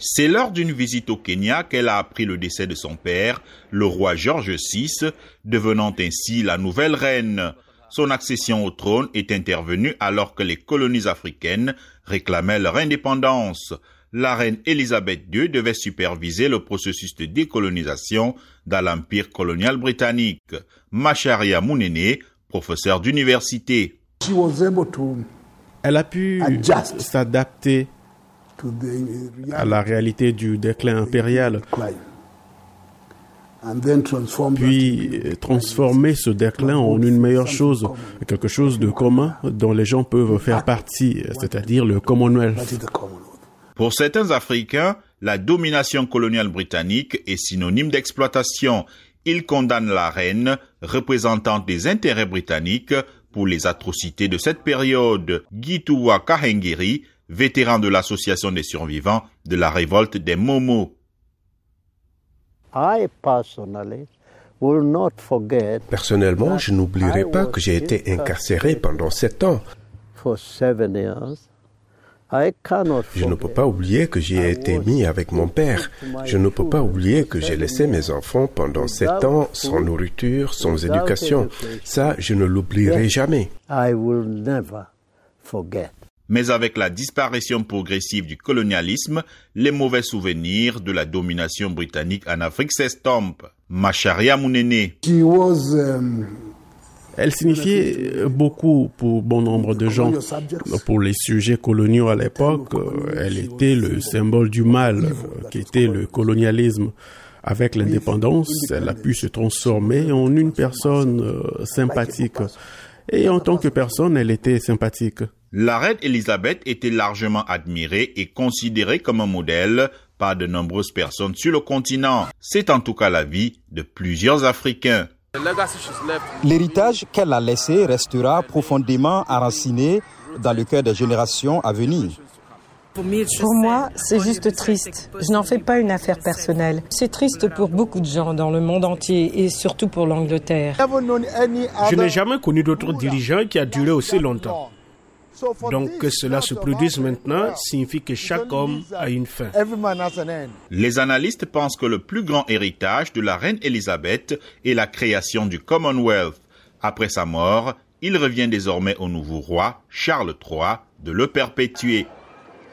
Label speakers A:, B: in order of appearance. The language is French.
A: C'est lors d'une visite au Kenya qu'elle a appris le décès de son père, le roi George VI, devenant ainsi la nouvelle reine. Son accession au trône est intervenue alors que les colonies africaines réclamaient leur indépendance. La reine Elisabeth II devait superviser le processus de décolonisation dans l'empire colonial britannique. Macharia Mounene, professeur d'université.
B: Elle a pu s'adapter à la réalité du déclin impérial, puis transformer ce déclin en une meilleure chose, quelque chose de commun dont les gens peuvent faire partie, c'est-à-dire le Commonwealth.
A: Pour certains Africains, la domination coloniale britannique est synonyme d'exploitation. Ils condamnent la reine, représentante des intérêts britanniques, pour les atrocités de cette période. Gituwa Kahengiri vétéran de l'association des survivants de la révolte des Momo.
C: Personnellement, je n'oublierai pas que j'ai été incarcéré pendant sept ans. Je ne peux pas oublier que j'ai été mis avec mon père. Je ne peux pas oublier que j'ai laissé mes enfants pendant sept ans sans nourriture, sans éducation. Ça, je ne l'oublierai jamais
A: mais avec la disparition progressive du colonialisme, les mauvais souvenirs de la domination britannique en Afrique s'estompent. Macharia Mounene.
B: Um, Elle signifiait beaucoup pour bon nombre de gens. Pour les sujets coloniaux à l'époque, elle était le symbole du mal, qui était le colonialisme. Avec l'indépendance, elle a pu se transformer en une personne euh, sympathique. Et en tant que personne, elle était sympathique.
A: La reine Elisabeth était largement admirée et considérée comme un modèle par de nombreuses personnes sur le continent. C'est en tout cas la vie de plusieurs Africains.
D: L'héritage qu'elle a laissé restera profondément enraciné dans le cœur des générations à venir.
E: Pour moi, c'est juste triste. Je n'en fais pas une affaire personnelle. C'est triste pour beaucoup de gens dans le monde entier et surtout pour l'Angleterre.
F: Je n'ai jamais connu d'autre dirigeant qui a duré aussi longtemps. Donc que cela se produise maintenant signifie que chaque homme a une fin.
A: Les analystes pensent que le plus grand héritage de la reine Elisabeth est la création du Commonwealth. Après sa mort, il revient désormais au nouveau roi, Charles III, de le perpétuer.